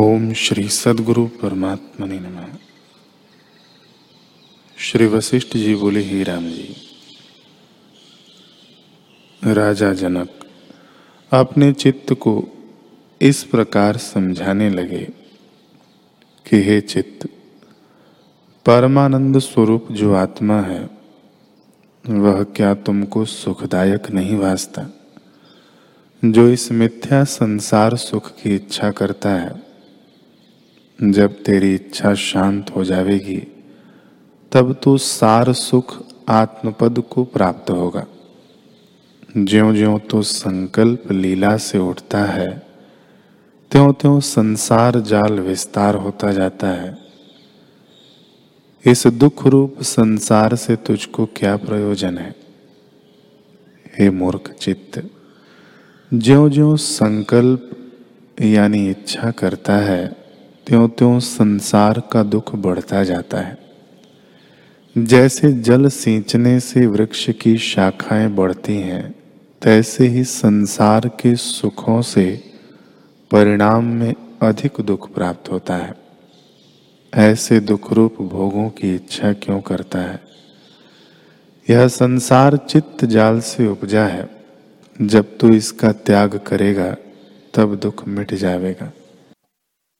ओम श्री सदगुरु परमात्मा ने नम। श्री वशिष्ठ जी बोले, ही राम जी, राजा जनक, अपने चित्त को इस प्रकार समझाने लगे कि हे चित्त, परमानंद स्वरूप जो आत्मा है, वह क्या तुमको सुखदायक नहीं वास्ता? जो इस मिथ्या संसार सुख की इच्छा करता है जब तेरी इच्छा शांत हो जाएगी, तब तू सार सुख आत्मपद को प्राप्त होगा। ज्यो ज्यो तो संकल्प लीला से उठता है त्यों त्यों संसार जाल विस्तार होता जाता है। इस दुख रूप संसार से तुझको क्या प्रयोजन है? हे मूर्ख चित्त ज्यो ज्यो संकल्प यानी इच्छा करता है त्यों त्यों संसार का दुख बढ़ता जाता है। जैसे जल सींचने से वृक्ष की शाखाएँ बढ़ती हैं, तैसे ही संसार के सुखों से परिणाम में अधिक दुख प्राप्त होता है। ऐसे दुख रूप भोगों की इच्छा क्यों करता है? यह संसार चित्त जाल से उपजा है। जब तू इसका त्याग करेगा, तब दुख मिट जाएगा।